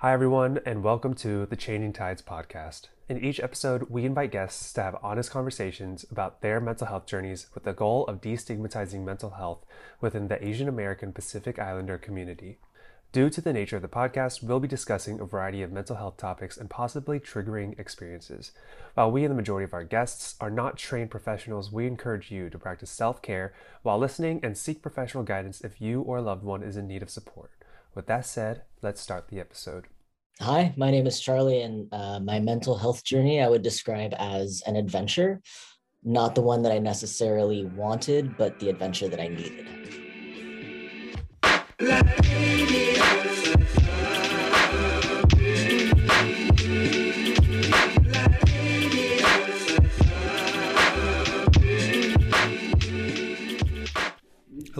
Hi, everyone, and welcome to the Changing Tides podcast. In each episode, we invite guests to have honest conversations about their mental health journeys with the goal of destigmatizing mental health within the Asian American Pacific Islander community. Due to the nature of the podcast, we'll be discussing a variety of mental health topics and possibly triggering experiences. While we and the majority of our guests are not trained professionals, we encourage you to practice self care while listening and seek professional guidance if you or a loved one is in need of support. With that said, let's start the episode. Hi, my name is Charlie, and uh, my mental health journey I would describe as an adventure. Not the one that I necessarily wanted, but the adventure that I needed.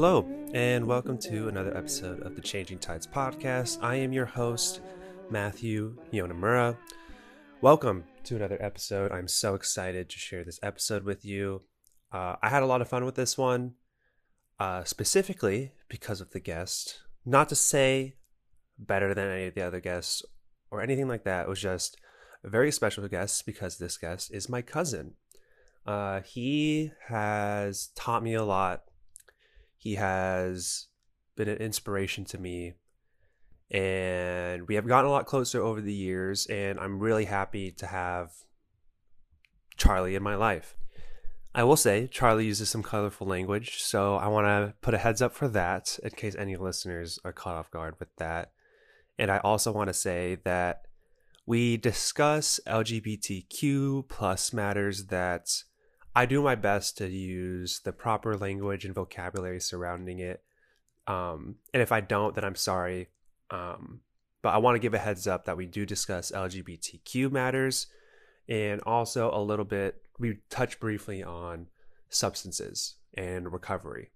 Hello, and welcome to another episode of the Changing Tides podcast. I am your host, Matthew Yonemura. Welcome to another episode. I'm so excited to share this episode with you. Uh, I had a lot of fun with this one, uh, specifically because of the guest. Not to say better than any of the other guests or anything like that. It was just a very special guest because this guest is my cousin. Uh, he has taught me a lot. He has been an inspiration to me. And we have gotten a lot closer over the years and i'm really happy to have charlie in my life. I will say charlie uses some colorful language so i want to put a heads up for that in case any listeners are caught off guard with that. And i also want to say that we discuss lgbtq plus matters that i do my best to use the proper language and vocabulary surrounding it um, and if i don't then i'm sorry um, but I want to give a heads up that we do discuss LGBTQ matters and also a little bit, we touch briefly on substances and recovery.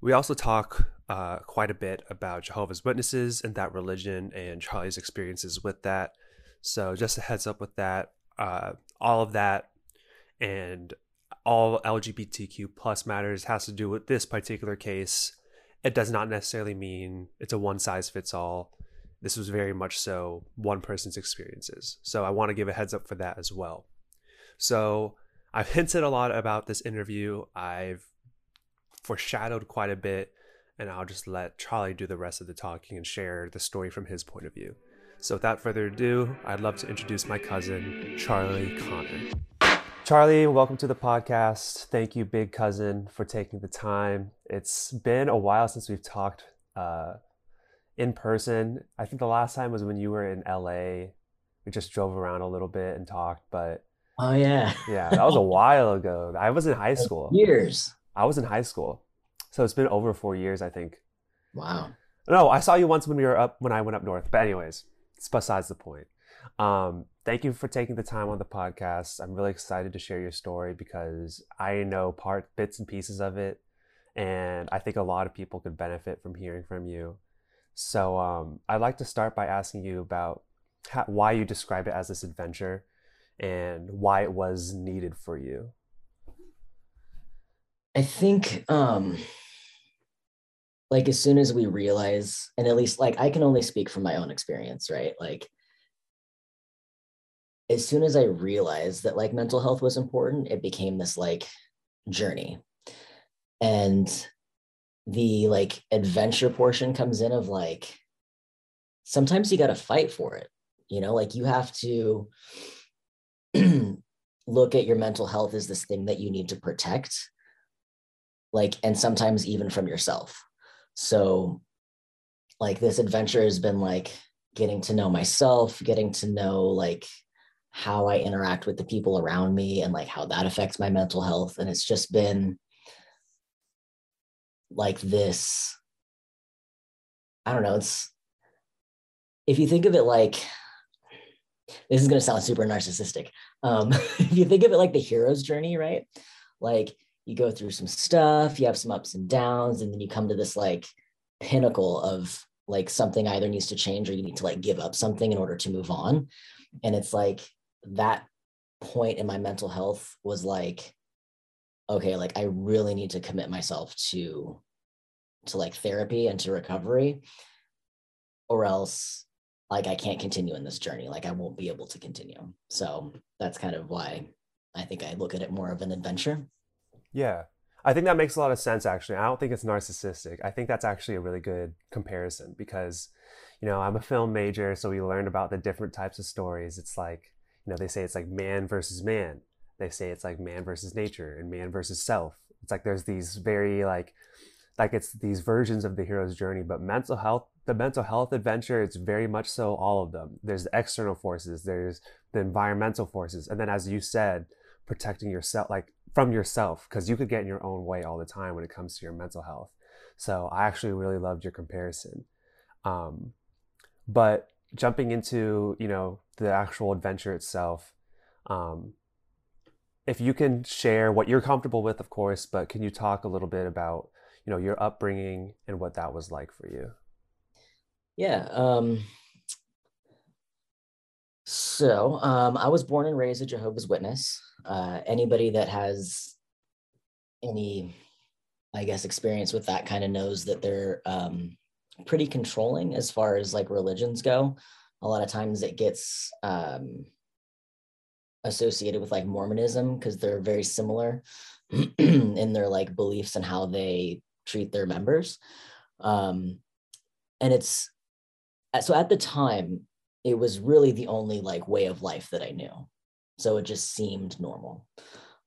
We also talk uh, quite a bit about Jehovah's Witnesses and that religion and Charlie's experiences with that. So, just a heads up with that. Uh, all of that and all LGBTQ plus matters has to do with this particular case it does not necessarily mean it's a one size fits all. This was very much so one person's experiences. So I want to give a heads up for that as well. So I've hinted a lot about this interview. I've foreshadowed quite a bit, and I'll just let Charlie do the rest of the talking and share the story from his point of view. So without further ado, I'd love to introduce my cousin, Charlie Konnor. Charlie, welcome to the podcast. Thank you, big cousin, for taking the time. It's been a while since we've talked uh, in person. I think the last time was when you were in LA. We just drove around a little bit and talked, but oh yeah, yeah, that was a while ago. I was in high school. Years. I was in high school, so it's been over four years, I think. Wow. No, I saw you once when we were up when I went up north. But anyways, it's besides the point. Um, thank you for taking the time on the podcast. I'm really excited to share your story because I know part bits and pieces of it, and I think a lot of people could benefit from hearing from you. So um, I'd like to start by asking you about how, why you describe it as this adventure and why it was needed for you. I think um like as soon as we realize and at least like I can only speak from my own experience, right? Like as soon as I realized that like mental health was important, it became this like journey. And the like adventure portion comes in of like sometimes you got to fight for it. You know, like you have to look at your mental health as this thing that you need to protect. Like, and sometimes even from yourself. So, like, this adventure has been like getting to know myself, getting to know like how I interact with the people around me and like how that affects my mental health. And it's just been like this. I don't know. It's if you think of it like this is going to sound super narcissistic. Um, if you think of it like the hero's journey, right? Like you go through some stuff, you have some ups and downs, and then you come to this like pinnacle of like something either needs to change or you need to like give up something in order to move on. And it's like that point in my mental health was like okay like i really need to commit myself to to like therapy and to recovery or else like I can't continue in this journey. Like I won't be able to continue. So that's kind of why I think I look at it more of an adventure. Yeah. I think that makes a lot of sense actually. I don't think it's narcissistic. I think that's actually a really good comparison because, you know, I'm a film major, so we learned about the different types of stories. It's like, you know, they say it's like man versus man. They say it's like man versus nature and man versus self. It's like there's these very like like it's these versions of the hero's journey, but mental health the mental health adventure it's very much so all of them. There's the external forces, there's the environmental forces, and then as you said, protecting yourself like from yourself because you could get in your own way all the time when it comes to your mental health. So I actually really loved your comparison. Um, but jumping into you know the actual adventure itself, um, if you can share what you're comfortable with, of course, but can you talk a little bit about you know your upbringing and what that was like for you? Yeah. Um, so um, I was born and raised a Jehovah's Witness. Uh, anybody that has any, I guess, experience with that kind of knows that they're um, pretty controlling as far as like religions go. A lot of times it gets um, associated with like Mormonism because they're very similar in their like beliefs and how they treat their members. Um, and it's so at the time, it was really the only like way of life that I knew. So it just seemed normal.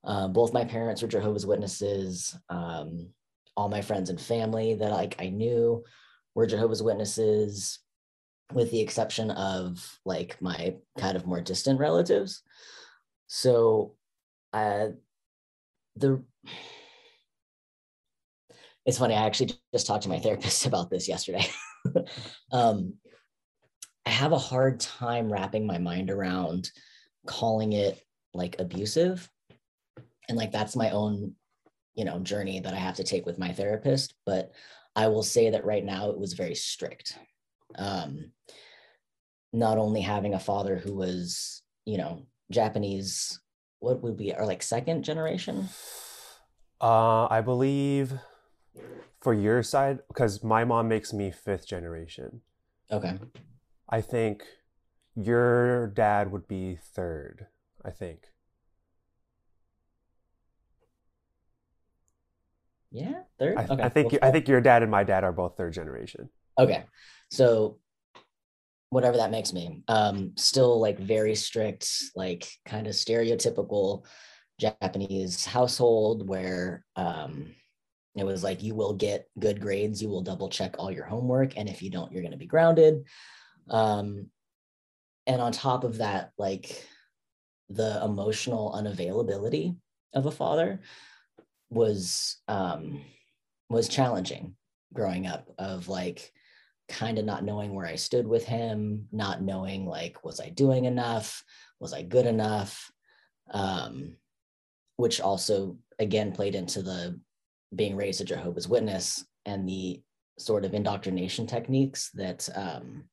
Uh, both my parents were Jehovah's Witnesses. Um, all my friends and family that like I knew were Jehovah's Witnesses, with the exception of like my kind of more distant relatives. So, uh, the it's funny. I actually just talked to my therapist about this yesterday. um, I have a hard time wrapping my mind around calling it like abusive. And like that's my own, you know, journey that I have to take with my therapist. But I will say that right now it was very strict. Um, not only having a father who was, you know, Japanese, what would be our like second generation? Uh, I believe for your side, because my mom makes me fifth generation. Okay. I think your dad would be third, I think. Yeah, third. I, okay. I think I think your dad and my dad are both third generation. Okay, so whatever that makes me, um, still like very strict, like kind of stereotypical Japanese household where um, it was like you will get good grades, you will double check all your homework, and if you don't, you're going to be grounded. Um, and on top of that, like the emotional unavailability of a father was um, was challenging growing up. Of like kind of not knowing where I stood with him, not knowing like was I doing enough, was I good enough, um, which also again played into the being raised a Jehovah's Witness and the sort of indoctrination techniques that um,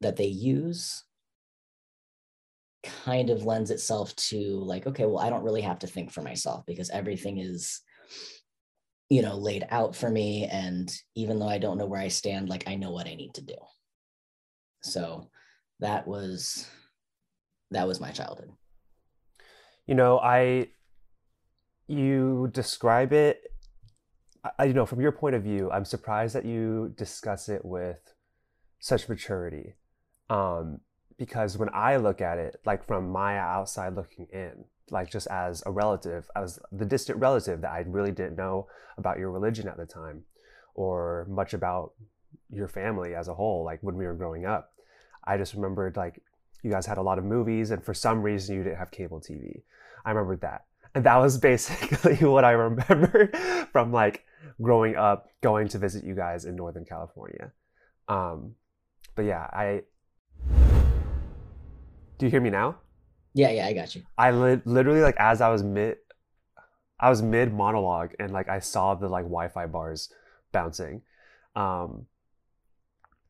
that they use kind of lends itself to like okay well i don't really have to think for myself because everything is you know laid out for me. And even though i don't know where i stand like i know what i need to do. So that was that was my childhood. You know i you describe it I, you know from your point of view i'm surprised that you discuss it with such maturity. Um, because when I look at it, like from my outside looking in, like just as a relative, as the distant relative that I really didn't know about your religion at the time or much about your family as a whole, like when we were growing up, I just remembered like you guys had a lot of movies and for some reason you didn't have cable TV. I remembered that. And that was basically what I remember from like growing up, going to visit you guys in Northern California. Um, but yeah, I do you hear me now? Yeah, yeah, I got you. I li- literally like as I was mid, I was mid monologue and like I saw the like Wi-Fi bars bouncing. Um,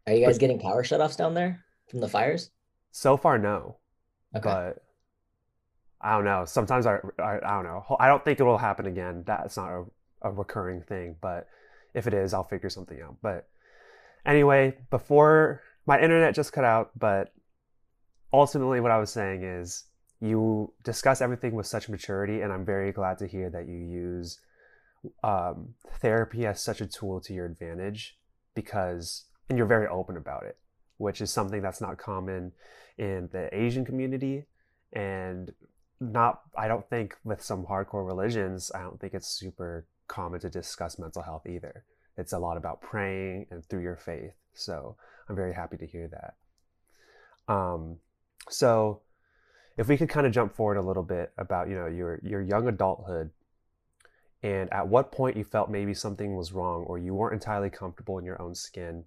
Are you guys but, getting power shutoffs down there from the fires? So far, no. Okay. But I don't know. Sometimes I, I, I don't know. I don't think it will happen again. That's not a, a recurring thing. But if it is, I'll figure something out. But anyway, before my internet just cut out, but ultimately, what I was saying is you discuss everything with such maturity, and I'm very glad to hear that you use um, therapy as such a tool to your advantage because, and you're very open about it, which is something that's not common in the Asian community and not, I don't think with some hardcore religions, I don't think it's super common to discuss mental health either. It's a lot about praying and through your faith. So I'm very happy to hear that. Um, so if we could kind of jump forward a little bit about you know your your young adulthood and at what point you felt maybe something was wrong or you weren't entirely comfortable in your own skin.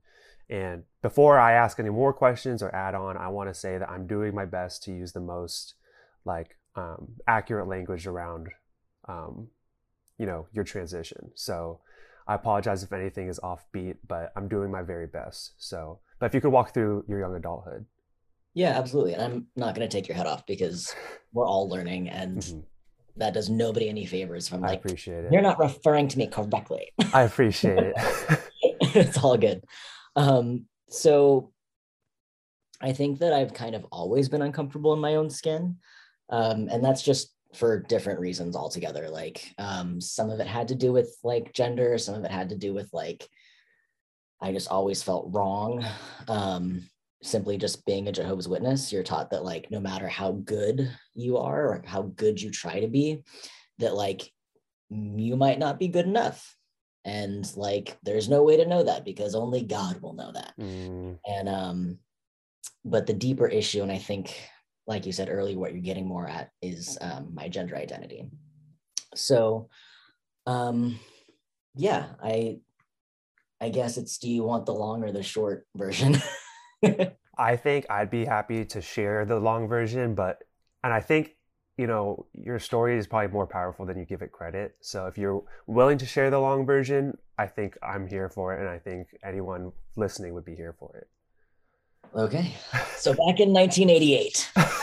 And before i ask any more questions or add on i want to say that i'm doing my best to use the most like um, accurate language around um, you know your transition. So i apologize if anything is offbeat but i'm doing my very best. So but if you could walk through your young adulthood yeah, absolutely. And I'm not going to take your head off because we're all learning and mm-hmm. that does nobody any favors from like, I appreciate it. You're not referring to me correctly. I appreciate it. it's all good. Um, so I think that I've kind of always been uncomfortable in my own skin. Um, and that's just for different reasons altogether. Like um, some of it had to do with like gender, some of it had to do with like, I just always felt wrong. Um, simply just being a Jehovah's Witness, you're taught that like no matter how good you are or how good you try to be, that like you might not be good enough. And like there's no way to know that because only God will know that. Mm. And um, but the deeper issue, and I think like you said earlier, what you're getting more at is um, my gender identity. So um yeah, I I guess it's do you want the long or the short version? I think I'd be happy to share the long version, but and I think you know your story is probably more powerful than you give it credit. So if you're willing to share the long version, I think I'm here for it, and I think anyone listening would be here for it. Okay, so back in 1988.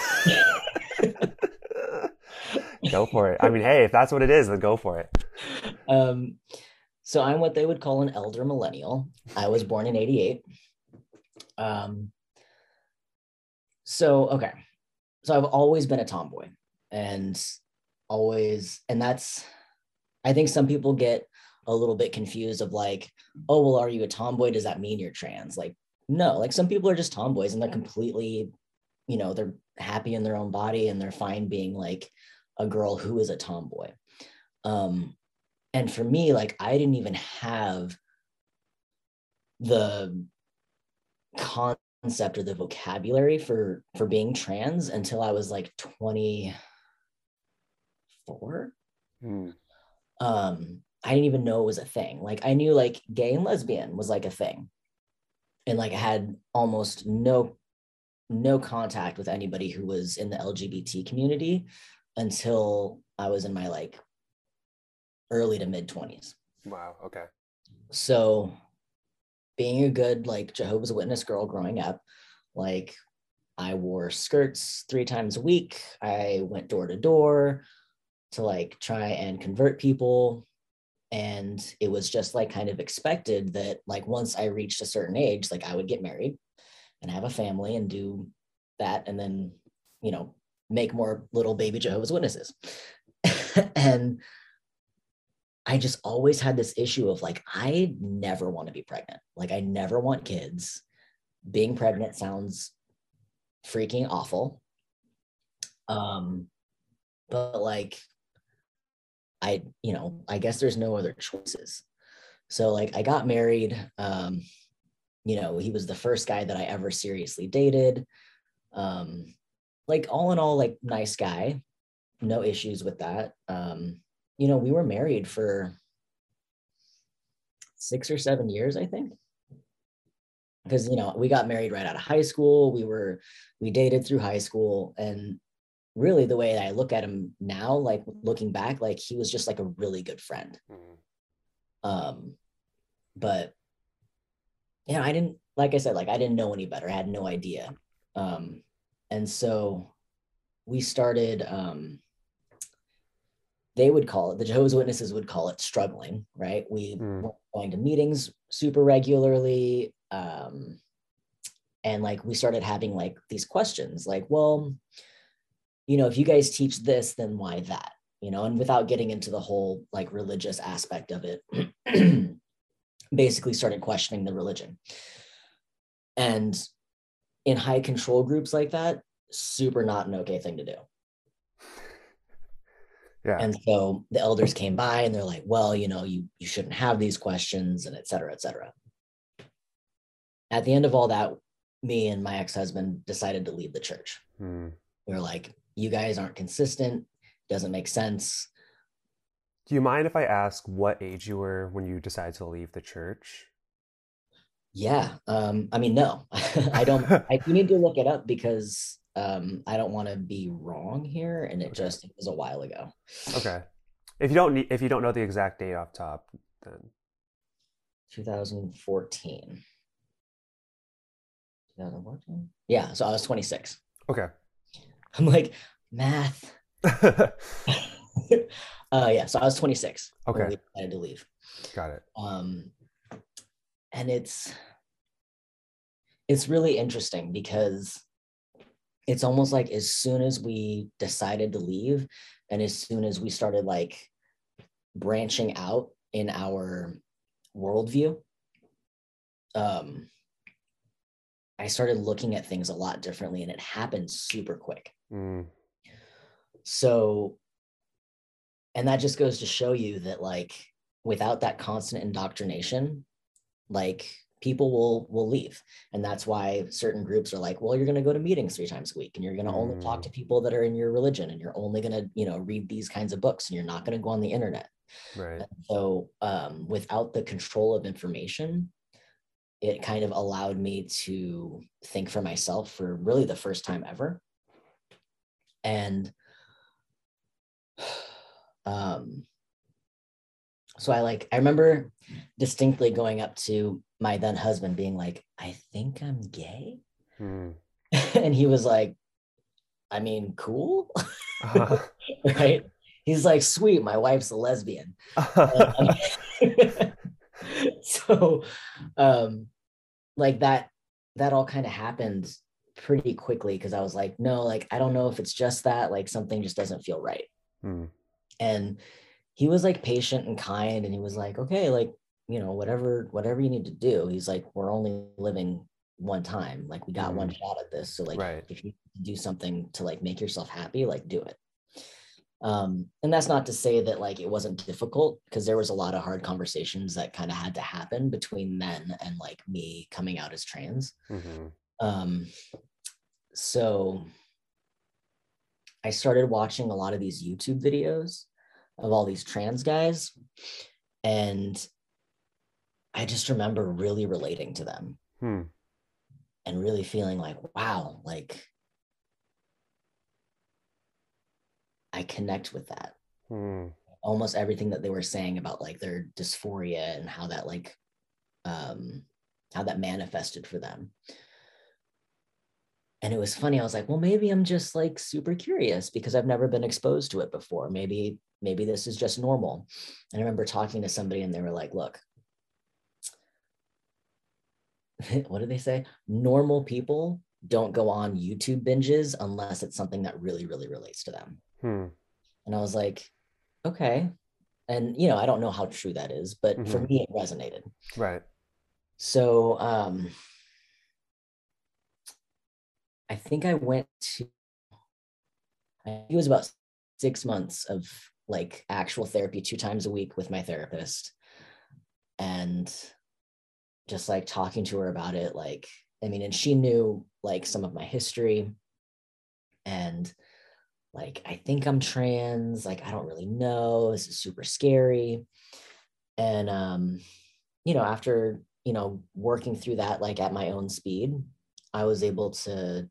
go for it. I mean, hey, if that's what it is, then go for it. Um, so I'm what they would call an elder millennial. I was born in 88. Um, so, okay. So I've always been a tomboy and always, and that's, I think some people get a little bit confused of like, oh, well, are you a tomboy? Does that mean you're trans? Like, no, like some people are just tomboys and they're completely, you know, they're happy in their own body and they're fine being like a girl who is a tomboy. Um, and for me, like, I didn't even have the concept or the vocabulary for for being trans until I was like 24. Mm. Um, I didn't even know it was a thing. Like I knew like gay and lesbian was like a thing. And like I had almost no no contact with anybody who was in the LGBT community until I was in my like early to mid 20s. Wow, okay. So being a good like Jehovah's Witness girl growing up, like I wore skirts three times a week. I went door to door to like try and convert people. And it was just like kind of expected that like once I reached a certain age, like I would get married and have a family and do that and then, you know, make more little baby Jehovah's Witnesses. and I just always had this issue of like, I never want to be pregnant. Like, I never want kids. Being pregnant sounds freaking awful. Um, but like, I, you know, I guess there's no other choices. So like, I got married. Um, you know, he was the first guy that I ever seriously dated. Um, like all in all, like nice guy, no issues with that. Um, you know, we were married for six or seven years, I think. Because, you know, we got married right out of high school. We were, we dated through high school. And really, the way I look at him now, like looking back, like he was just like a really good friend. Mm-hmm. Um, but, yeah, I didn't, like I said, like I didn't know any better. I had no idea. Um, and so we started, um, they would call it the jehovah's witnesses would call it struggling right? We mm. were going to meetings super regularly um, and like we started having like these questions like well you know if you guys teach this then why that? You know and without getting into the whole like religious aspect of it basically started questioning the religion. And in high control groups like that super not an okay thing to do Yeah. and so the elders came by and they're like well you know you you shouldn't have these questions and et cetera et cetera at the end of all that me and my ex-husband decided to leave the church Hmm. we were like you guys aren't consistent doesn't make sense Do you mind if I ask what age you were when you decided to leave the church? yeah um i mean no i don't i you need to look it up because um i don't want to be wrong here and it Okay. just it was a while ago Okay. If you don't need, if you don't know the exact date off top, then 2014 2014 yeah so i was 26 okay. i'm like math uh yeah so i was 26 when Okay. we decided to leave Got it. um and it's it's really interesting because it's almost like as soon as we decided to leave and as soon as we started like branching out in our worldview um i started looking at things a lot differently and it happened super quick Mm. so and that just goes to show you that like without that constant indoctrination like people will will leave and that's why certain groups are like well you're going to go to meetings three times a week and you're going to only talk Mm. to people that are in your religion and you're only going to you know read these kinds of books and you're not going to go on the internet Right. so um, without the control of information it kind of allowed me to think for myself for really the first time ever and um so i like i remember distinctly going up to my then husband being like i think i'm gay Mm. and he was like i mean cool Uh, right he's like sweet my wife's a lesbian Uh-huh. So um like that that all kind of happened pretty quickly because i was like no like i don't know if it's just that like something just doesn't feel right Mm. and he was like patient and kind and he was like okay like you know whatever whatever you need to do he's like we're only living one time. Like we got one shot at this. So like Right. if you do something to like make yourself happy like do it. Um and that's not to say that like it wasn't difficult because there was a lot of hard conversations that kind of had to happen between then and like me coming out as trans. Mhm. um so i started watching a lot of these youtube videos of all these trans guys and i just remember really relating to them. Hmm. and really feeling like wow like i connect with that. Hmm. almost everything that they were saying about like their dysphoria and how that like um how that manifested for them. And it was funny i was like well maybe i'm just like super curious because i've never been exposed to it before. Maybe maybe this is just normal. And i remember talking to somebody and they were like look what do they say normal people don't go on youtube binges unless it's something that really really relates to them Hmm. and I was like, okay. And you know, I don't know how true that is, but for Mhm. me it resonated. Right. So um I think I went to I think it was about six months of like actual therapy two times a week with my therapist. And just like talking to her about it, like, I mean, and she knew like some of my history. And like i think i'm trans like i don't really know this is super scary. And um you know after you know working through that like at my own speed i was able to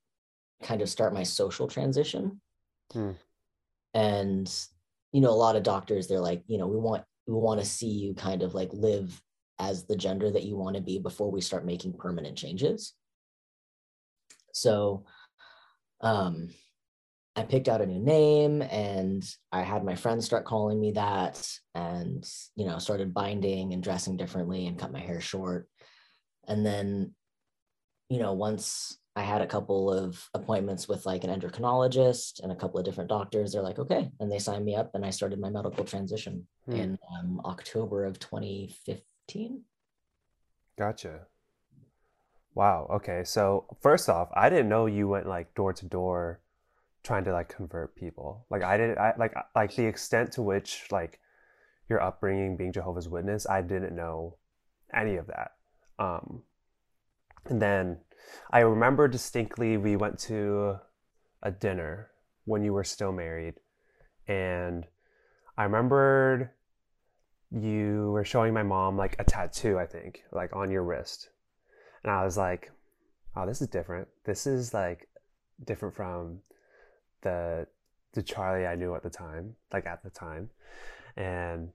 kind of start my social transition. Hmm. and you know a lot of doctors they're like you know we want we want to see you kind of like live as the gender that you want to be before we start making permanent changes so um I picked out a new name and I had my friends start calling me that and you know started binding and dressing differently and cut my hair short And then, you know, once I had a couple of appointments with like an endocrinologist and a couple of different doctors, they're like, okay. And they signed me up and I started my medical transition hmm. in um, October of 2015. Gotcha. Wow. Okay. So first off, I didn't know you went like door to door trying to like convert people. Like I didn't I like like the extent to which like your upbringing being Jehovah's Witness, I didn't know any of that. Um and then I remember distinctly we went to a dinner when you were still married and I remembered you were showing my mom like a tattoo, I think, like on your wrist. And I was like, oh, this is different. This is like different from the the Charlie I knew at the time, like at the time. And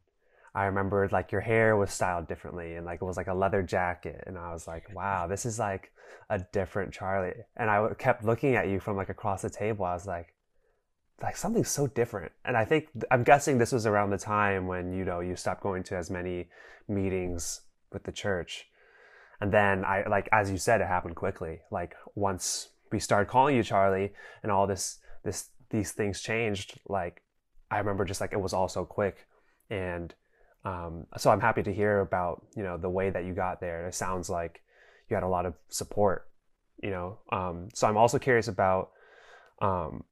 I remembered like your hair was styled differently and like it was like a leather jacket. And I was like, wow, this is like a different Charlie. And I kept looking at you from like across the table. I was like, like something so different. And I think, I'm guessing this was around the time when, you know, you stopped going to as many meetings with the church. And then I, like, as you said, it happened quickly. Like once we started calling you Charlie and all this this these things changed like i remember just like it was all so quick and um, so i'm happy to hear about you know the way that you got there it sounds like you had a lot of support you know um, so i'm also curious about um,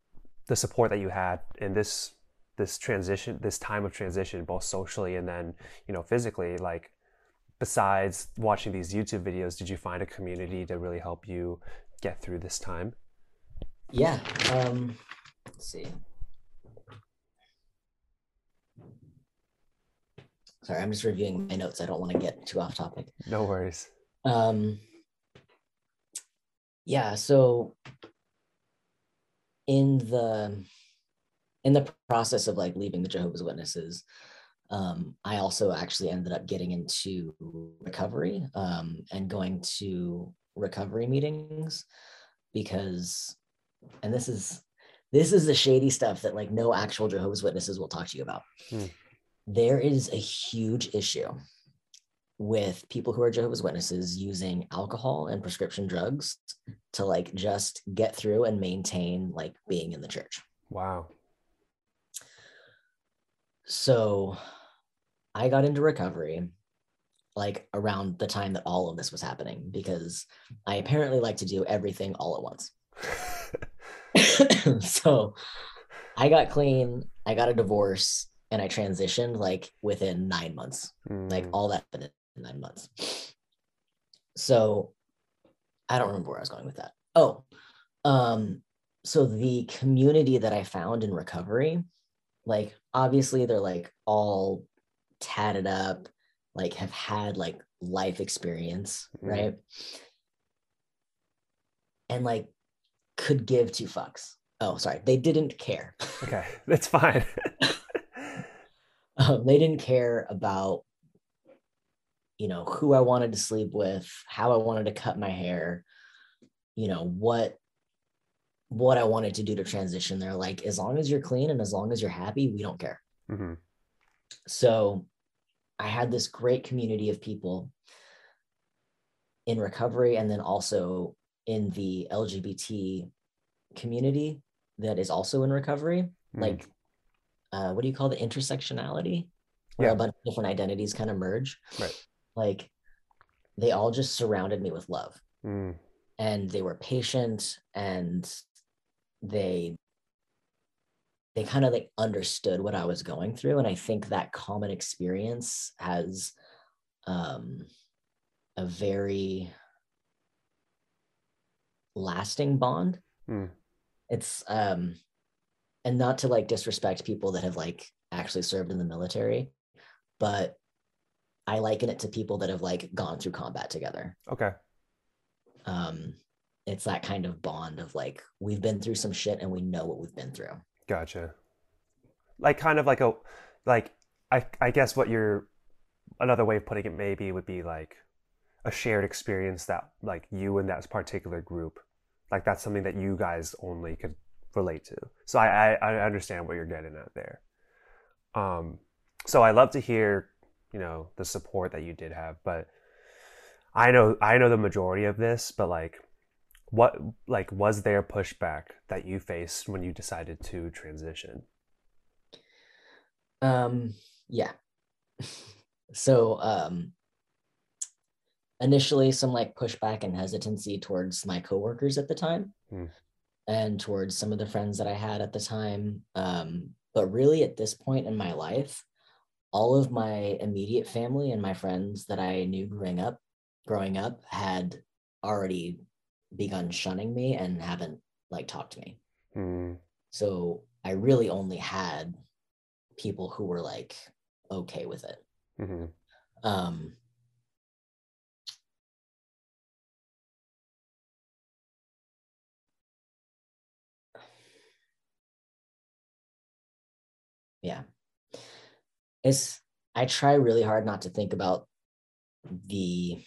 the support that you had in this this transition this time of transition both socially and then you know physically like besides watching these youtube videos did you find a community to really help you get through this time yeah. Um, let's see. Sorry, I'm just reviewing my notes. I don't want to get too off topic. No worries. Um, yeah. So in the in the process of like leaving the Jehovah's Witnesses, um, I also actually ended up getting into recovery um, and going to recovery meetings because and this is this is the shady stuff that like no actual Jehovah's Witnesses will talk to you about. Hmm. There is a huge issue with people who are Jehovah's Witnesses using alcohol and prescription drugs to like just get through and maintain like being in the church. Wow. So I got into recovery like around the time that all of this was happening because I apparently like to do everything all at once. so I got clean, I got a divorce, and I transitioned like within nine months. Mm. Like all that nine months. So I don't remember where I was going with that. Oh, um, so the community that I found in recovery, like obviously they're like all tatted up, like have had like life experience, mm. right? And like could give two fucks. Oh, sorry, they didn't care. Okay, that's fine. um, they didn't care about, you know, who I wanted to sleep with, how I wanted to cut my hair, you know, what what I wanted to do to transition. They're like, as long as you're clean and as long as you're happy, we don't care. Mm-hmm. So I had this great community of people in recovery and then also in the LGBT community that is also in recovery. Mm. Like, uh, what do you call the intersectionality? Where yeah. a bunch of different identities kind of merge. Right. Like, they all just surrounded me with love. Mm. And they were patient and they they kind of like understood what I was going through. And I think that common experience has um, a very lasting bond. Mm. It's um and not to like disrespect people that have like actually served in the military, but I liken it to people that have like gone through combat together. Okay. Um it's that kind of bond of like we've been through some shit and we know what we've been through. Gotcha. Like kind of like a like I I guess what you're another way of putting it maybe would be like a shared experience that like you and that particular group like that's something that you guys only could relate to so i i, I understand what you're getting at there um so i love to hear you know the support that you did have but I know I know the majority of this, but like what like was there pushback that you faced when you decided to transition? Um yeah. so um initially some like pushback and hesitancy towards my coworkers at the time hmm. and towards some of the friends that I had at the time. Um, but really at this point in my life, all of my immediate family and my friends that I knew growing up, growing up had already begun shunning me and haven't like talked to me. Mm. So I really only had people who were like okay with it. Mm-hmm. Um, it's i try really hard not to think about the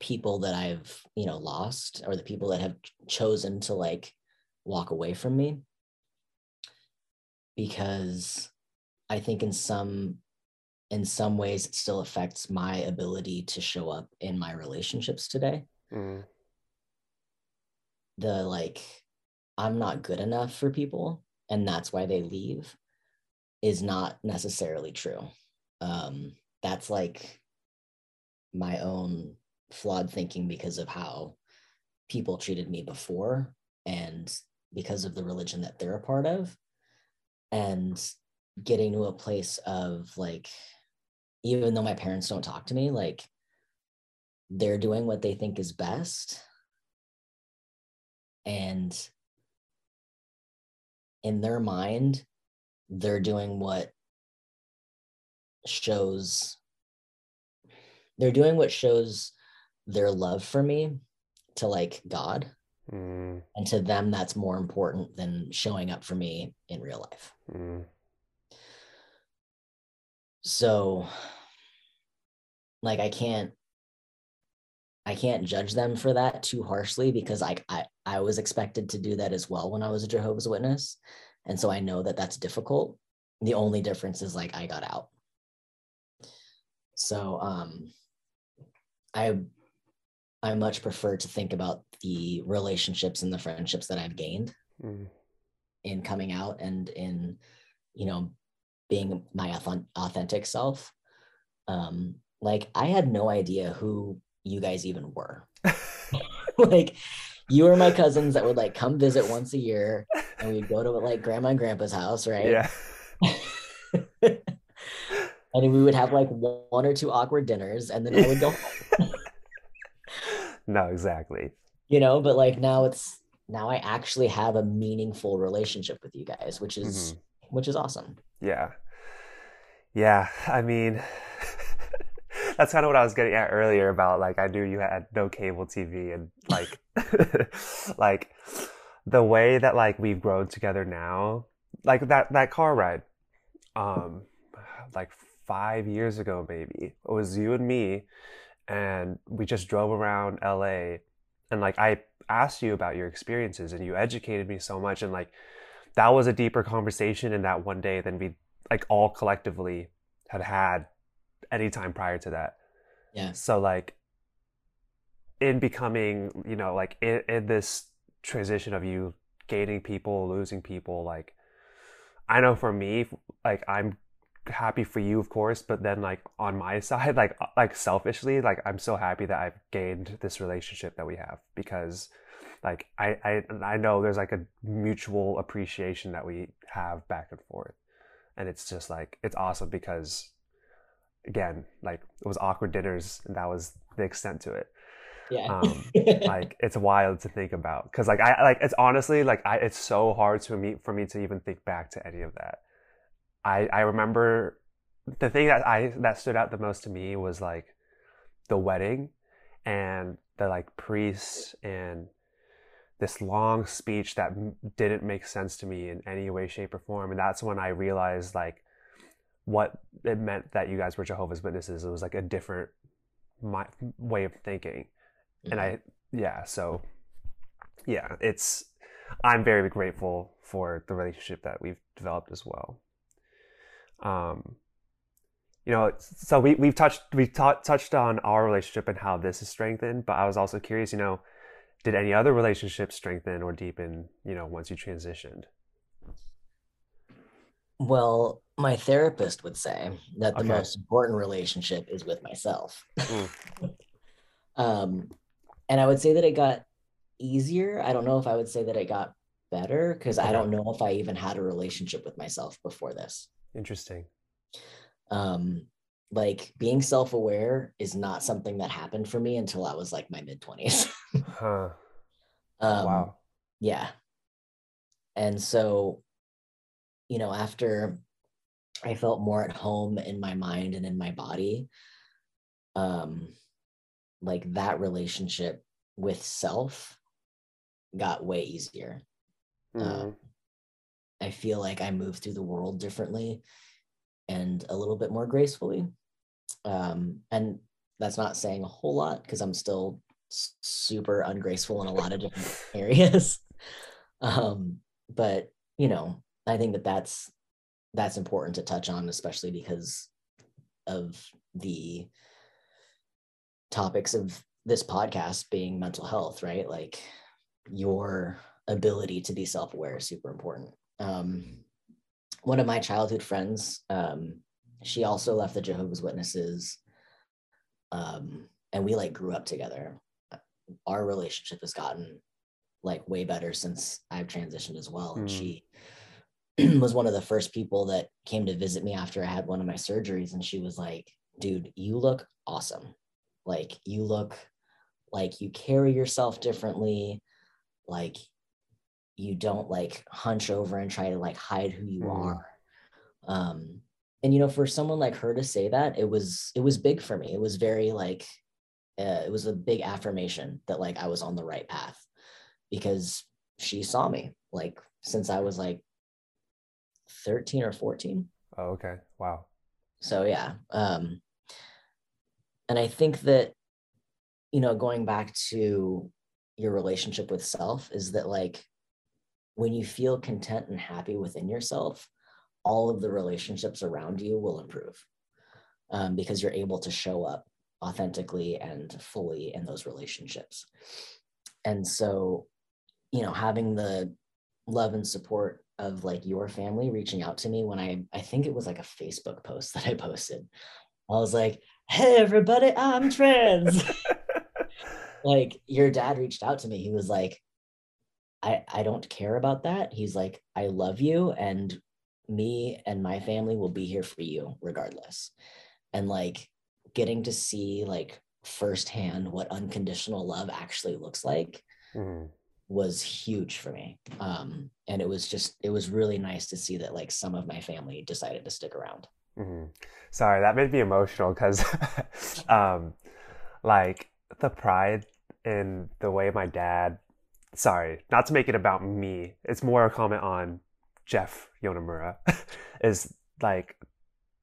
people that i've you know lost or the people that have chosen to like walk away from me. Because i think in some in some ways it still affects my ability to show up in my relationships today. Mm. the like i'm not good enough for people and that's why they leave is not necessarily true. Um, that's like my own flawed thinking because of how people treated me before and because of the religion that they're a part of. And getting to a place of like, even though my parents don't talk to me, like they're doing what they think is best. And in their mind, they're doing what shows they're doing what shows their love for me to like God. Mm. And to them, that's more important than showing up for me in real life. Mm. So, like, I can't, I can't judge them for that too harshly because I, I, I was expected to do that as well when I was a Jehovah's Witness. And so I know that that's difficult. The only difference is like I got out. So um, I I much prefer to think about the relationships and the friendships that I've gained mm. in coming out and in you know being my authentic self. Um, like I had no idea who you guys even were. like you were my cousins that would like come visit once a year and we'd go to like grandma and grandpa's house, right? Yeah. and we would have like one or two awkward dinners and then I would go no, exactly. You know, but like now it's now I actually have a meaningful relationship with you guys, which is mm-hmm. which is awesome. Yeah. Yeah. I mean that's kind of what I was getting at earlier about like I knew you had no cable TV and like like the way that like we've grown together now, like that that car ride, um, like five years ago maybe it was you and me, and we just drove around LA, and like I asked you about your experiences and you educated me so much and like that was a deeper conversation in that one day than we like all collectively had had any time prior to that. Yeah. So like in becoming, you know, like in, in this transition of you gaining people, losing people, like I know for me, like I'm happy for you, of course, but then like on my side, like uh, like selfishly, like I'm so happy that I've gained this relationship that we have because like I I I know there's like a mutual appreciation that we have back and forth. And it's just like it's awesome because again, like it was awkward dinners and that was the extent to it. Yeah. um, like it's wild to think about because like I like it's honestly like I it's so hard to me for me to even think back to any of that. I I remember the thing that I that stood out the most to me was like the wedding and the like priests and this long speech that didn't make sense to me in any way shape or form and that's when I realized like what it meant that you guys were Jehovah's Witnesses. It was like a different my, way of thinking. Mm-hmm. And I, yeah, so yeah, it's, I'm very grateful for the relationship that we've developed as well. Um, you know, so we we've touched we ta- touched on our relationship and how this is strengthened, but I was also curious, you know, did any other relationships strengthen or deepen, you know, once you transitioned? Well, my therapist would say that the okay. most important relationship is with myself. Mm. um, and I would say that it got easier. I don't know if I would say that it got better because okay. I don't know if I even had a relationship with myself before this. Interesting. Um, like being self-aware is not something that happened for me until I was like my mid 20s. huh. Um, wow. Yeah. And so, you know, after I felt more at home in my mind and in my body, um, like that relationship with self got way easier. Mm. I feel like I move through the world differently and a little bit more gracefully. Um, and that's not saying a whole lot because I'm still super ungraceful in a lot of different areas. Um, but you know, I think that that's that's important to touch on, especially because of the topics of this podcast being mental health, right? Like your ability to be self-aware is super important. Um, one of my childhood friends, um, she also left the Jehovah's Witnesses, um, and we like grew up together. Our relationship has gotten like way better since I've transitioned as well. And mm. she was one of the first people that came to visit me after I had one of my surgeries, and she was like, "Dude, you look awesome. Like you look like you carry yourself differently. Like you don't like hunch over and try to like hide who you mm. are um and you know for someone like her to say that it was it was big for me it was very like uh, it was a big affirmation that like i was on the right path because she saw me like since i was like 13 or 14 oh okay. Wow. So yeah um and i think that you know going back to your relationship with self is that like when you feel content and happy within yourself, all of the relationships around you will improve um, because you're able to show up authentically and fully in those relationships. And so, you know, having the love and support of like your family reaching out to me when I I think it was like a Facebook post that I posted. I was like, "Hey everybody, I'm trans." like your dad reached out to me. He was like, I, I don't care about that. He's like, I love you and me and my family will be here for you regardless. And like getting to see like firsthand what unconditional love actually looks like mm-hmm. Was huge for me. Um, and it was just, it was really nice to see that like some of my family decided to stick around. Mm-hmm. Sorry, that made me emotional because um, like the pride in the way my dad sorry, not to make it about me. It's more a comment on Jeff Yonemura is like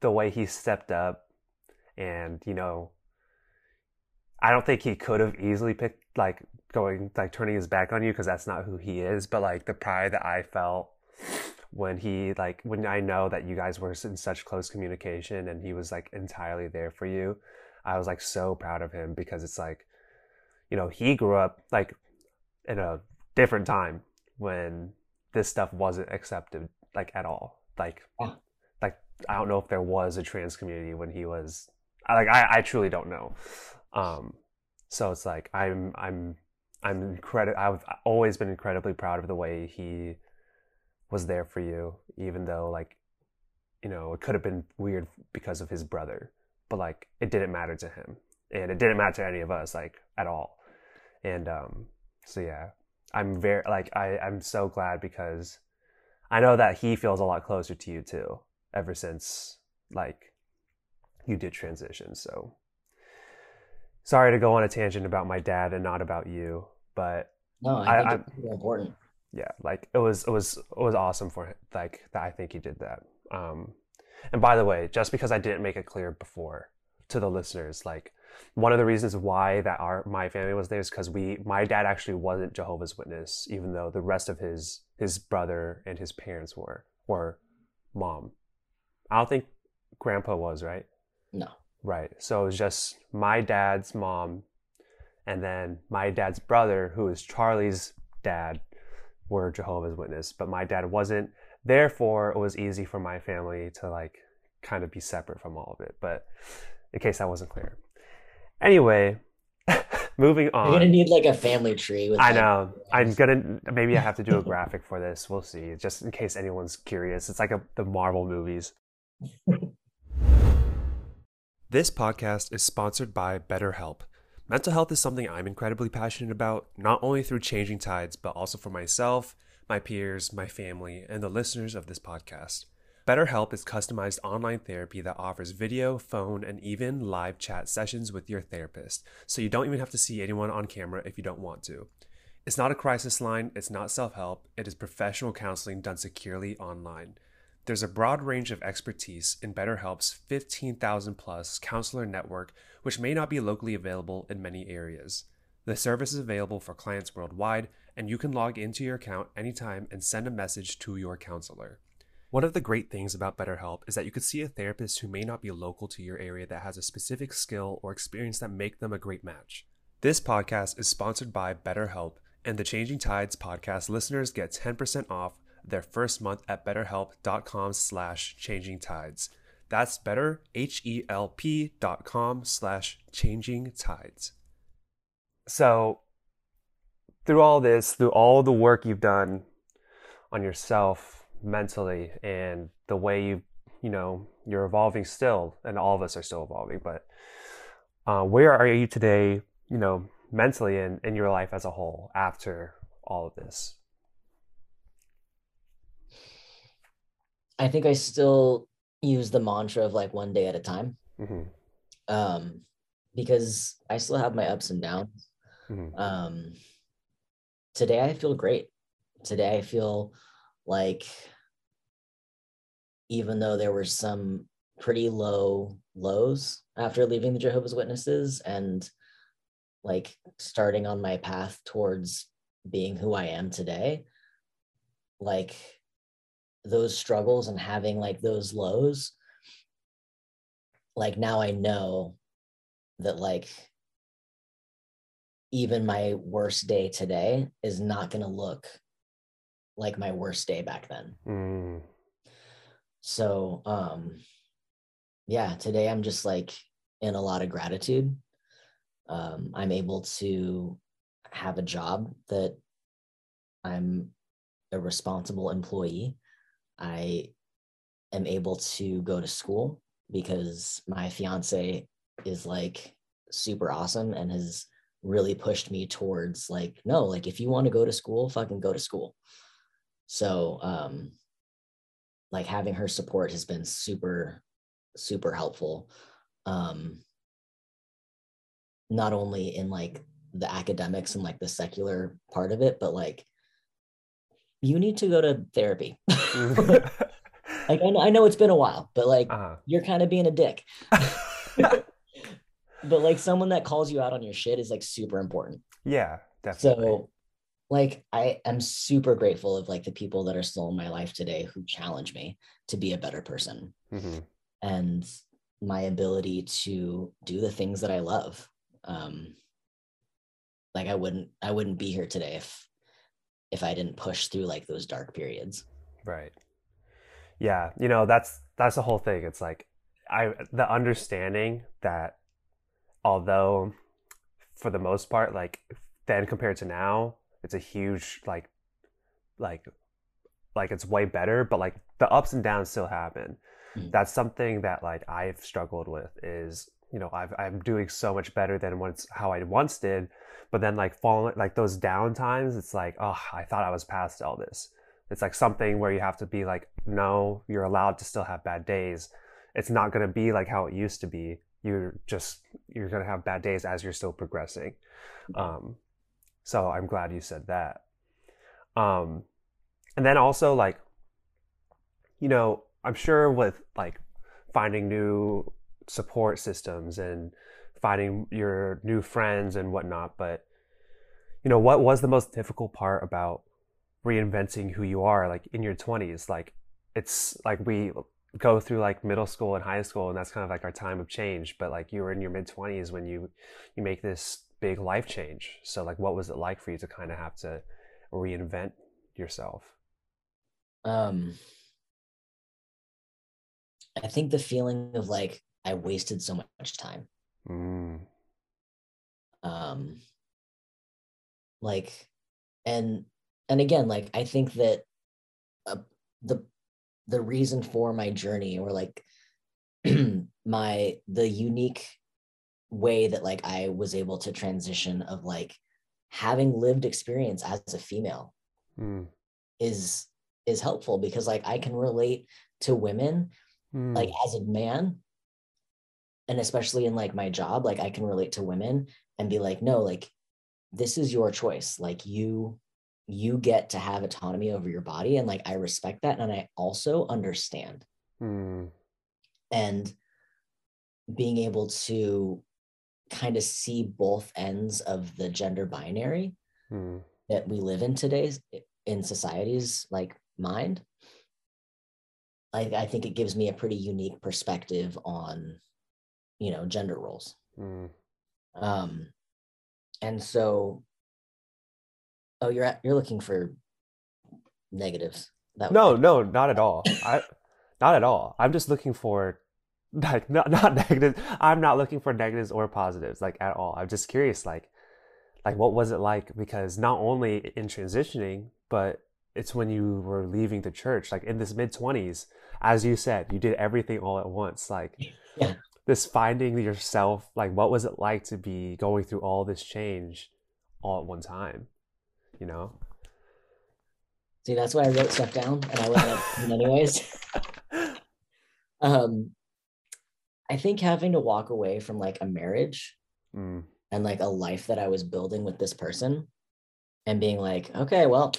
the way he stepped up and, you know, I don't think he could have easily picked like going like turning his back on you because that's not who he is, but like the pride that I felt when he like when I know that you guys were in such close communication and he was like entirely there for you, I was like so proud of him because it's like you know, he grew up like in a different time when this stuff wasn't accepted like at all. Like, like I don't know if there was a trans community when he was. Like I, I truly don't know. Um, so it's like I'm, I'm, I'm incredible. I've always been incredibly proud of the way he was there for you, even though like, you know, it could have been weird because of his brother, but like it didn't matter to him, and it didn't matter to any of us like at all. And um, so yeah, I'm very like I I'm so glad because I know that he feels a lot closer to you too ever since like you did transition. So sorry to go on a tangent about my dad and not about you, but no, I, I think it's important. Yeah, like it was it was it was awesome for him, like that. I think he did that. Um, and by the way, just because I didn't make it clear before to the listeners, like one of the reasons why that our my family was there is because we my dad actually wasn't Jehovah's Witness, even though the rest of his his brother and his parents were or mom. I don't think grandpa was, right? No. Right. So it was just my dad's mom and then my dad's brother, who is Charlie's dad, were Jehovah's Witness, but my dad wasn't. Therefore, it was easy for my family to like kind of be separate from all of it. But in case that wasn't clear. Anyway, moving on. You're gonna need like a family tree. With I like- know. I'm gonna maybe I have to do a graphic for this. We'll see. Just in case anyone's curious. It's like a, the Marvel movies. this podcast is sponsored by BetterHelp. Mental health is something I'm incredibly passionate about, not only through changing tides, but also for myself, my peers, my family, and the listeners of this podcast. BetterHelp is customized online therapy that offers video, phone, and even live chat sessions with your therapist, so you don't even have to see anyone on camera if you don't want to. It's not a crisis line, it's not self help, it is professional counseling done securely online. There's a broad range of expertise in BetterHelp's 15,000 plus counselor network, which may not be locally available in many areas. The service is available for clients worldwide, and you can log into your account anytime and send a message to your counselor. One of the great things about BetterHelp is that you could see a therapist who may not be local to your area that has a specific skill or experience that make them a great match. This podcast is sponsored by BetterHelp, and the Changing Tides podcast listeners get 10% off their first month at betterhelp.com slash changing tides. That's better, H-E-L-P dot com slash changing tides. So through all this, through all the work you've done on yourself mentally and the way you, you know, you're evolving still, and all of us are still evolving, but uh, where are you today, you know, mentally and in your life as a whole after all of this? I think I still use the mantra of like one day at a time. hmm Um, because I still have my ups and downs. hmm Um, today I feel great. Today I feel like even though there were some pretty low lows after leaving the Jehovah's Witnesses and like starting on my path towards being who I am today, like those struggles and having like those lows, like now I know that like even my worst day today is not going to look like my worst day back then. mm So, um, yeah, today I'm just like in a lot of gratitude. Um, I'm able to have a job that I'm a responsible employee. I am able to go to school because my fiance is like super awesome and has really pushed me towards like, no, like if you want to go to school, fucking go to school. So, um, like having her support has been super super helpful um not only in like the academics and like the secular part of it but like you need to go to therapy. Like I know, I know it's been a while but like uh, you're kind of being a dick. But like someone that calls you out on your shit is like super important. Yeah, definitely. so like i am super grateful of like the people that are still in my life today who challenge me to be a better person hmm and my ability to do the things that I love. Um, like I wouldn't, I wouldn't be here today if, if I didn't push through like those dark periods. Right. Yeah, you know, that's that's the whole thing. It's like I the understanding that although for the most part like then compared to now, it's a huge like like like it's way better, but like the ups and downs still happen. Mhm. That's something that like I've struggled with is, you know, I've I'm doing so much better than once how I once did, but then like falling like those down times, it's like, oh, I thought I was past all this. It's like something where you have to be like, no, you're allowed to still have bad days. It's not going to be like how it used to be. You're just you're going to have bad days as you're still progressing. Um, so I'm glad you said that. Um, and then also like, you know, I'm sure with like finding new support systems and finding your new friends and whatnot, but you know, what was the most difficult part about reinventing who you are like in your 20s like it's like we go through like middle school and high school and that's kind of like our time of change but like you were in your mid 20s when you you make this big life change. So like what was it like for you to kind of have to reinvent yourself? Um i think the feeling of like i wasted so much time mm. um like and and again like i think that uh, the the reason for my journey or like my the unique way that like I was able to transition of like having lived experience as a female mm. is is helpful because like I can relate to women mm. like as a man and especially in like my job like I can relate to women and be like no like this is your choice like you you get to have autonomy over your body and like i respect that and i also understand mm. and being able to kind of see both ends of the gender binary mm. that we live in today's in society's like mind I, I think it gives me a pretty unique perspective on you know gender roles mm. um and so Oh, you're at, you're looking for negatives. That no, no, not at all. I not at all. I'm just looking for like not not negative. I'm not looking for negatives or positives like at all. I'm just curious like like what was it like because not only in transitioning, but it's when you were leaving the church like in this mid 20s as you said, you did everything all at once like yeah. This finding yourself like what was it like to be going through all this change all at one time? you know? See, that's why I wrote stuff down and I went up anyways. um, I think having to walk away from like a marriage mm. and like a life that I was building with this person and being like, okay, well,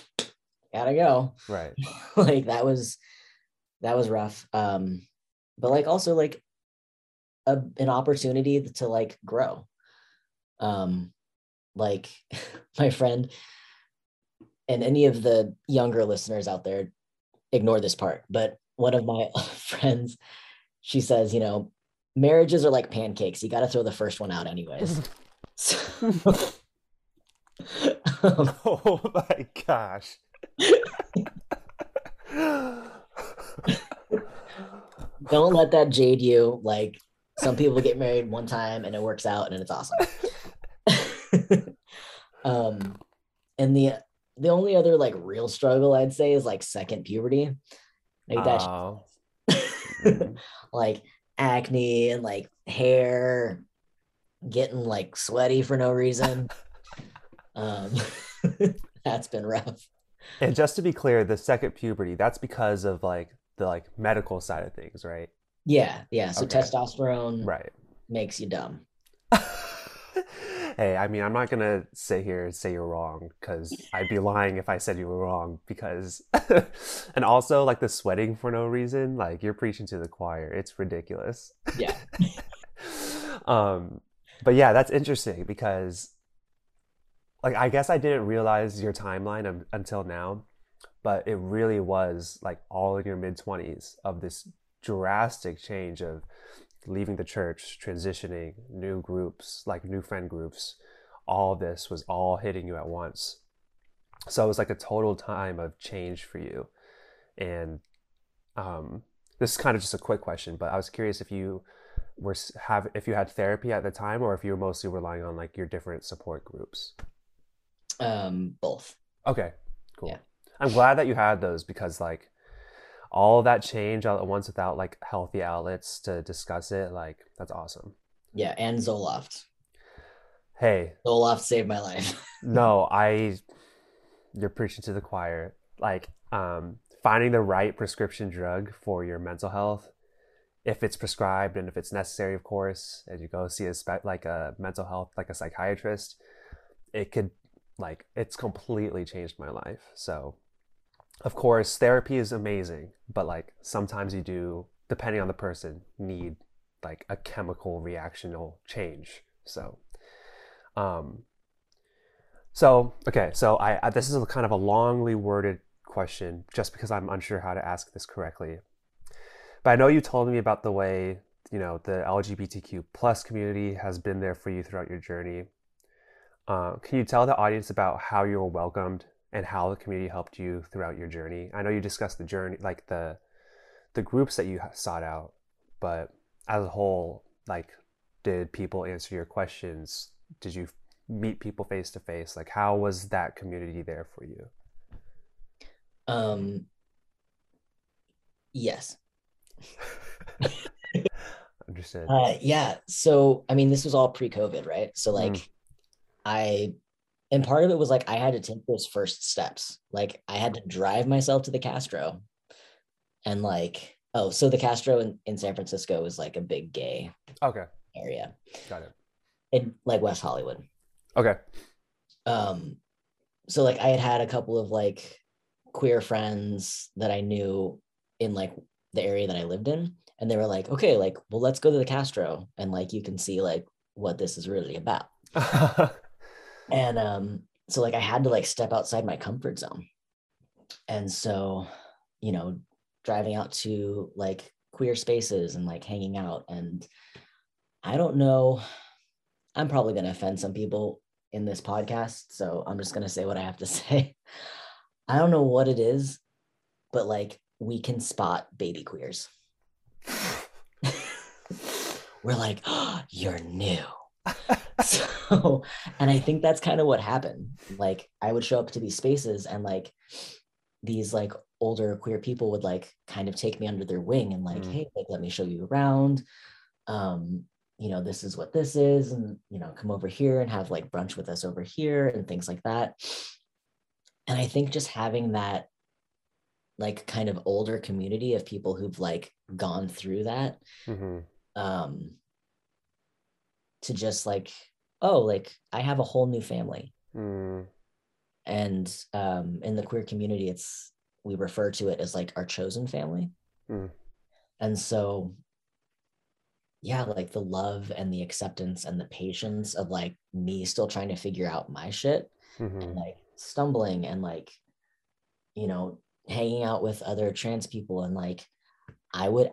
gotta go. Right. like that was that was rough. Um, but like also like a, an opportunity to like grow. Um, like my friend and any of the younger listeners out there ignore this part but one of my friends she says you know marriages are like pancakes. You got to throw the first one out anyways. So, um, oh my gosh. Don't let that jade you like some people get married one time and it works out and it's awesome um and the the only other like real struggle I'd say is like second puberty. Like that oh. like acne and like hair getting like sweaty for no reason. um that's been rough. And just to be clear, the second puberty, that's because of like the like medical side of things, right? Yeah, yeah. So okay. testosterone right makes you dumb hey, I mean, I'm not gonna sit here and say you're wrong because I'd be lying if I said you were wrong. Because, and also like the sweating for no reason, like you're preaching to the choir. It's ridiculous. Yeah. um, but yeah, that's interesting because, like, I guess I didn't realize your timeline until now, but it really was like all in your mid twenties of this drastic change of leaving the church, transitioning, new groups, like new friend groups, all this was all hitting you at once. So it was like a total time of change for you. And um, this is kind of just a quick question, but I was curious if you were have if you had therapy at the time or if you were mostly relying on like your different support groups. Um, both. Okay, cool. Yeah. I'm glad that you had those because like all that change all at once without like healthy outlets to discuss it, like that's awesome. Yeah, and Zoloft. Hey, Zoloft saved my life. no, I you're preaching to the choir. Like um finding the right prescription drug for your mental health if it's prescribed and if it's necessary of course as you go see a spe- like a mental health like a psychiatrist it could like it's completely changed my life so of course, therapy is amazing, but like sometimes you do, depending on the person, need like a chemical reactional change. So, um, so okay, so I, I this is a kind of a longly worded question, just because I'm unsure how to ask this correctly. but I know you told me about the way you know the LGBTQ plus community has been there for you throughout your journey. Uh, can you tell the audience about how you were welcomed and how the community helped you throughout your journey? I know you discussed the journey, like the the groups that you sought out, but as a whole, like, did people answer your questions? Did you meet people face to face? Like, how was that community there for you? Um. Yes. Understood. Uh, yeah. So, I mean, this was all pre-COVID, right? So, like, Mm. I, and part of it was like I had to take those first steps. Like, I had to drive myself to the Castro, and like, oh, so the Castro in, in San Francisco is like a big gay Okay, area, got it. in like West Hollywood. Okay. um so like i had had a couple of like queer friends that i knew in like the area that i lived in and they were like okay like well let's go to the castro and like you can see like what this is really about and um so like i had to like step outside my comfort zone. And so you know driving out to like queer spaces and like hanging out. And i don't know i'm probably going to offend some people in this podcast so i'm just going to say what i have to say. I don't know what it is but like we can spot baby queers. We're like oh, you're new so and i think that's kind of what happened. Like i would show up to these spaces and like these like older queer people would like kind of take me under their wing and like Mm. hey like let me show you around. Um you know this is what this is and you know come over here and have like brunch with us over here and things like that. And i think just having that like kind of older community of people who've like gone through that hmm um to just like oh like i have a whole new family. Mm, and um in the queer community it's we refer to it as like our chosen family. Mm. and so yeah like the love and the acceptance and the patience of like me still trying to figure out my shit and mhm, like stumbling and like you know hanging out with other trans people and like i would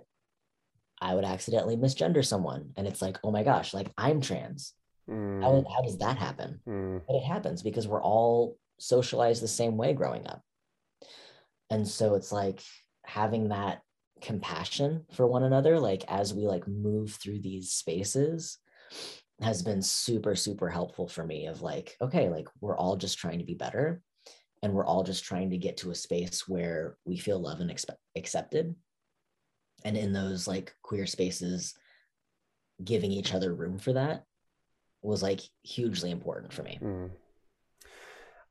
i would accidentally misgender someone and it's like oh my gosh like i'm trans. How, mm, how does that happen? Mm, but it happens because we're all socialized the same way growing up. And so it's like having that compassion for one another like as we like move through these spaces has been super super helpful for me of like okay like we're all just trying to be better and we're all just trying to get to a space where we feel love and expe- accepted and in those like queer spaces giving each other room for that was like hugely important for me mm.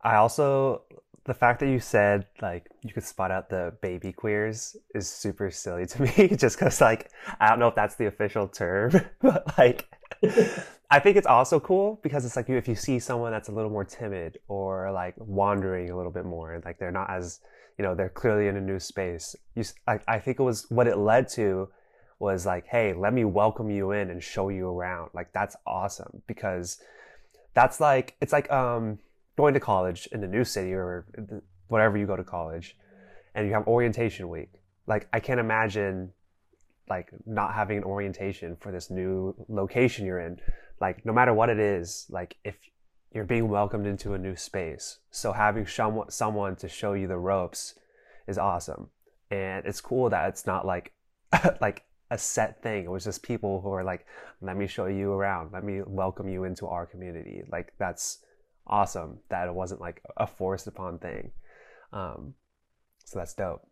I also the fact that you said like you could spot out the baby queers is super silly to me just because like I don't know if that's the official term but like I think it's also cool because it's like if you see someone that's a little more timid or like wandering a little bit more like they're not as you know they're clearly in a new space you I, I think it was what it led to was like hey let me welcome you in and show you around. Like that's awesome because that's like it's like um going to college in a new city or whatever you go to college and you have orientation week. Like i can't imagine like not having an orientation for this new location you're in like no matter what it is like if you're being welcomed into a new space. So having someone someone to show you the ropes is awesome. And it's cool that it's not like like a set thing. It was just people who are like let me show you around. Let me welcome you into our community. Like that's awesome that it wasn't like a forced upon thing. Um so that's dope.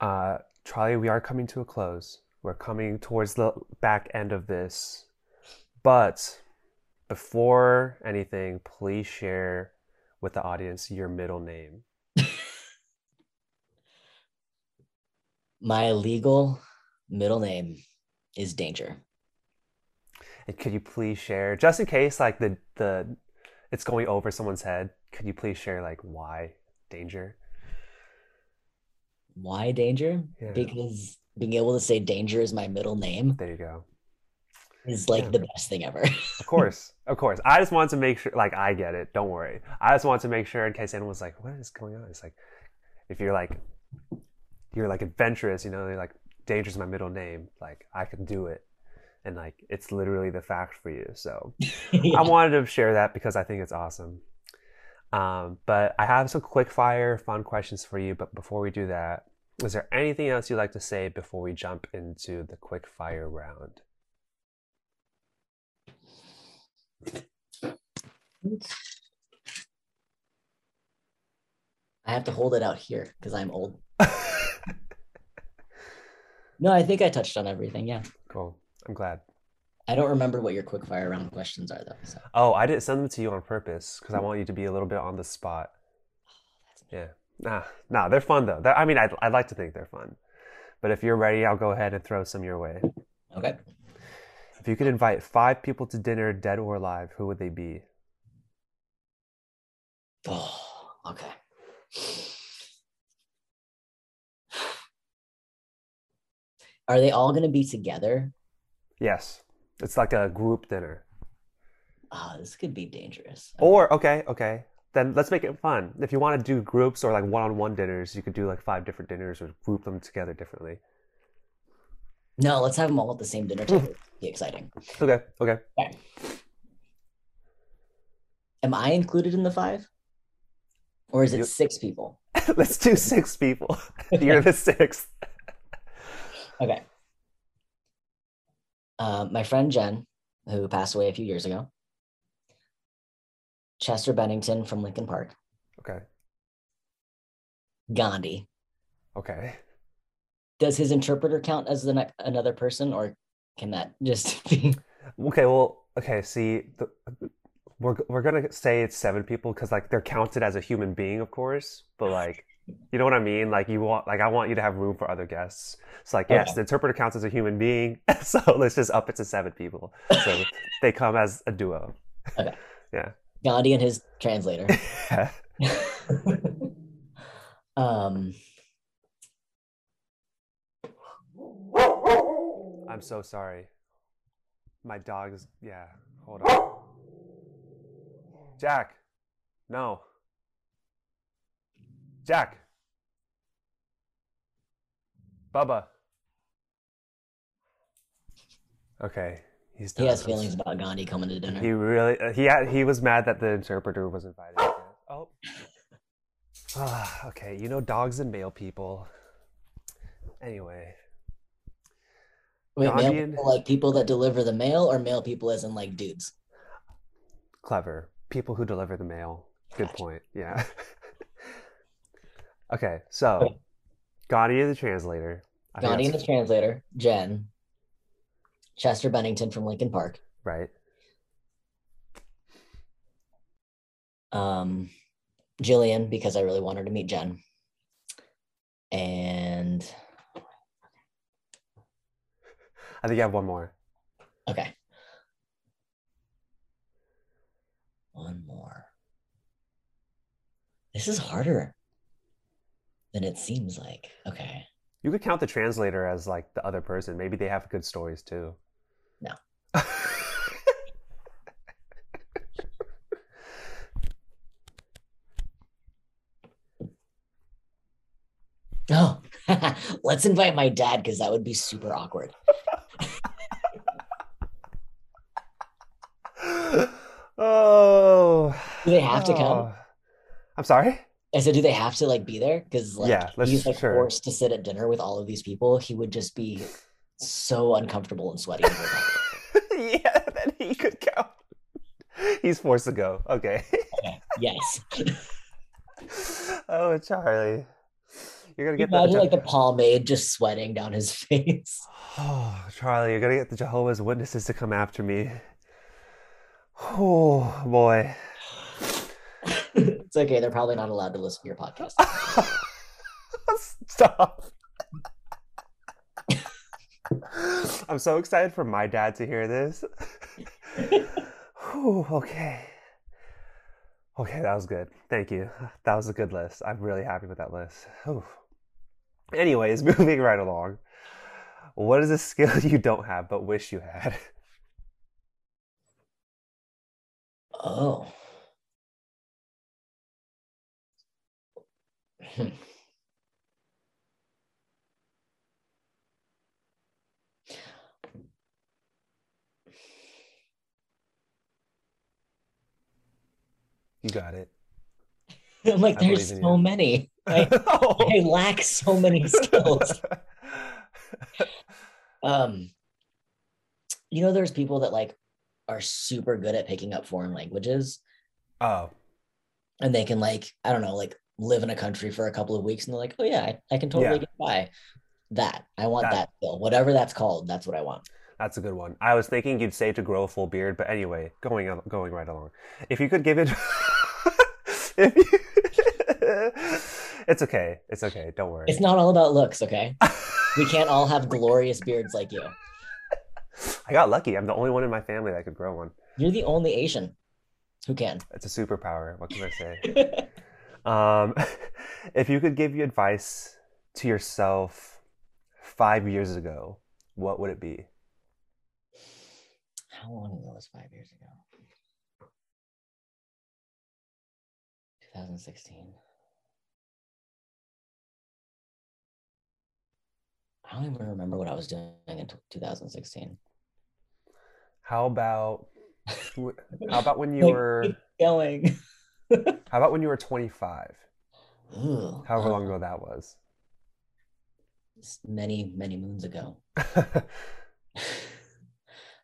Uh charlie we are coming to a close. We're coming towards the back end of this but before anything please share with the audience your middle name. My legal middle name is danger. And could you please share just in case like the the it's going over someone's head could you please share like why danger? Why danger? Yeah. because being able to say danger is my middle name there you go is like the best thing ever Of course, of course. I just want to make sure, like, I get it. Don't worry. I just want to make sure in case anyone's like, "What is going on?" It's like, if you're like, you're like adventurous, you know, you're like danger's my middle name. Like I can do it, and like it's literally the fact for you. So Yeah. I wanted to share that because I think it's awesome. Um, but I have some quick fire fun questions for you. But before we do that, is there anything else you'd like to say before we jump into the quick fire round? I have to hold it out here because I'm old. No, I think I touched on everything. Yeah. cool. I'm glad. I don't remember what your quick fire round questions are though. So Oh, I didn't send them to you on purpose because I want you to be a little bit on the spot. Yeah. Nah, nah, they're fun though. They're, I mean, I'd, I'd like to think they're fun. But if you're ready, I'll go ahead and throw some your way. okay. If you could invite five people to dinner, dead or alive, who would they be? Oh, okay. Are they all going to be together? Yes. It's like a group dinner. Ah, this could be dangerous. Or, okay, okay. Then let's make it fun. If you want to do groups or like one on one dinners, you could do like five different dinners or group them together differently. No, let's have them all at the same dinner table. be exciting. Okay, okay. Am I included in the five? Or is it You- six people? let's do six people. You're the sixth. Okay. Uh, my friend Jen, who passed away a few years ago. Chester Bennington from Linkin Park. Okay, Gandhi. okay. Does his interpreter count as the ne- another person, or can that just be? Okay, well, okay, see, the, we're we're gonna say it's seven people because like they're counted as a human being, of course, but like, you know what I mean? Like you want, like I want you to have room for other guests. It's like yes, Okay. the interpreter counts as a human being, so let's just up it to seven people. So they come as a duo. Yeah, Gandhi and his translator. um, I'm so sorry. My dog's yeah. Hold on. Jack, no. Jack. Bubba. Okay, he's done. he has feelings about Gandhi coming to dinner. He really uh, he had, he was mad that the interpreter was invited. Oh. Ah, okay, you know dogs and male people. Anyway, Wait, male people like people that deliver the mail, or male people as in like dudes? clever people who deliver the mail. Good Gotcha. point. Yeah. okay, so Okay. The translator. I the translator, Jen, Chester Bennington from Linkin Park, right. um, Jillian because I really wanted to meet Jen, and I think you have one more. okay, one more. This is harder than it seems like. Okay, You could count the translator as like the other person. Maybe they have good stories too. No. oh, let's invite my dad because that would be super awkward. Oh. Do they have to come? Oh. I'm sorry? I said, do they have to like be there? Because like Yeah, he's like sure. forced to sit at dinner with all of these people. He would just be so uncomfortable and sweaty. the whole time. yeah, then he could go. He's forced to go. Okay. Okay, Yes. oh, Charlie. You're gonna get Imagine the like the pomade just sweating down his face. Oh, Charlie, you're gonna get the Jehovah's Witnesses to come after me. Oh boy. it's okay. They're probably not allowed to listen to your podcast. Stop. I'm so excited for my dad to hear this. Whew, okay. Okay, that was good. Thank you. That was a good list. I'm really happy with that list. Whew. Anyways, moving right along. What is a skill you don't have but wish you had? Oh. You got it. I'm like, I there's so many. I, oh. I, lack so many skills. um, you know, there's people that like are super good at picking up foreign languages oh, and they can like, I don't know, like live in a country for a couple of weeks and they're like, oh yeah, I, I can totally Yeah. get by. That I want That- that skill, whatever that's called. That's what I want. that's a good one. I was thinking you'd say to grow a full beard, but anyway, going going right along. If you could give it, if you... it's okay. It's okay. Don't worry. It's not all about looks, okay? we can't all have glorious beards like you. I got lucky. I'm the only one in my family that could grow one. You're the only Asian who can. It's a superpower. What can I say? Um, if you could give you advice to yourself five years ago, what would it be? How long ago was five years ago? 2016. I don't even remember what I was doing in 2016. How about how about when you Like, were going. how about when you were 25? Ooh, However long ago that was. many, many moons ago.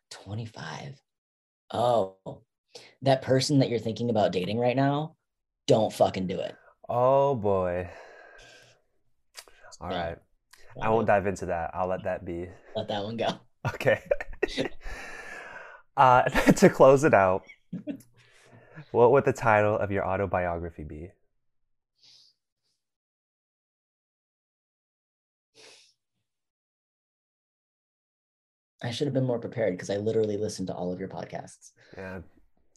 25. Oh, that person that you're thinking about dating right now, don't fucking do it. oh boy. All Yeah. right. I won't dive into that. I'll let that be. Let that one go. Okay. Uh, to close it out, what would the title of your autobiography be? I should have been more prepared because I literally listened to all of your podcasts. Yeah,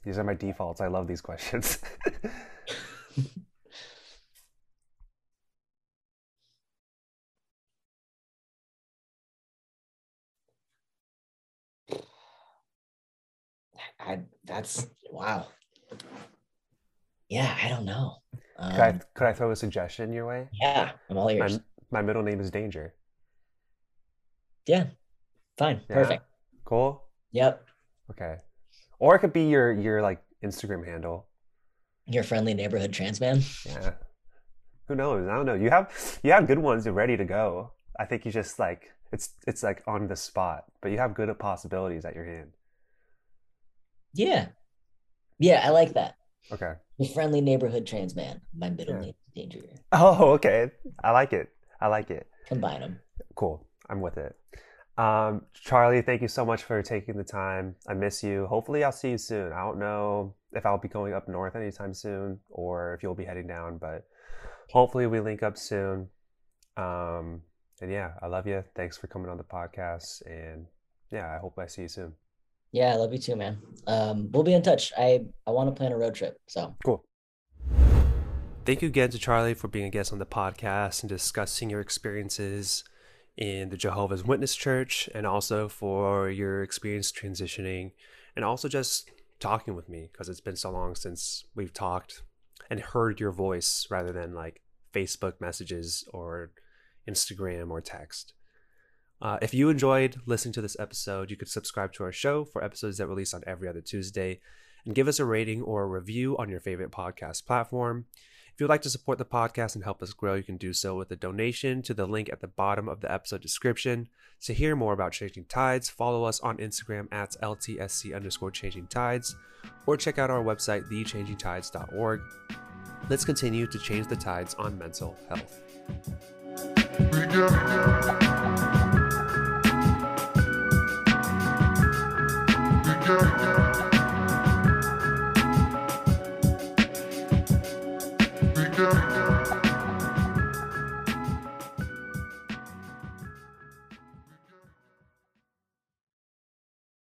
these are my defaults. I love these questions. I that's wow. Yeah, I don't know. could, I, Um, could I throw a suggestion your way? yeah, I'm all ears. My, my middle name is Danger. Yeah, fine, Yeah? perfect. Cool. Yep, Okay. Or it could be your your like Instagram handle. your friendly neighborhood trans man. Yeah. Who knows? I don't know. You have you have good ones. You're ready to go. I think you just like it's it's like on the spot, but you have good possibilities at your hand. Yeah, yeah, I like that. Okay. The friendly neighborhood trans man. My middle Yeah. name is Danger. Oh, okay. I like it. I like it. Combine them. Cool. I'm with it. Um, Charlie, thank you so much for taking the time. I miss you. Hopefully, I'll see you soon. I don't know if I'll be going up north anytime soon or if you'll be heading down, but hopefully, we link up soon. Um, and yeah, I love you. Thanks for coming on the podcast. And yeah, I hope I see you soon. Yeah, I love you too, man. Um, we'll be in touch. I I want to plan a road trip. So Cool. Thank you again to Charlie for being a guest on the podcast and discussing your experiences in the Jehovah's Witness Church and also for your experience transitioning and also just talking with me because it's been so long since we've talked and heard your voice rather than like Facebook messages or Instagram or text. Uh, if you enjoyed listening to this episode, you could subscribe to our show for episodes that release on every other Tuesday and give us a rating or a review on your favorite podcast platform. If you'd like to support the podcast and help us grow, you can do so with a donation to the link at the bottom of the episode description. To hear more about Changing Tides, follow us on Instagram at LTSC underscore Changing Tides or check out our website, thechangingtides.org. Let's continue to change the tides on mental health.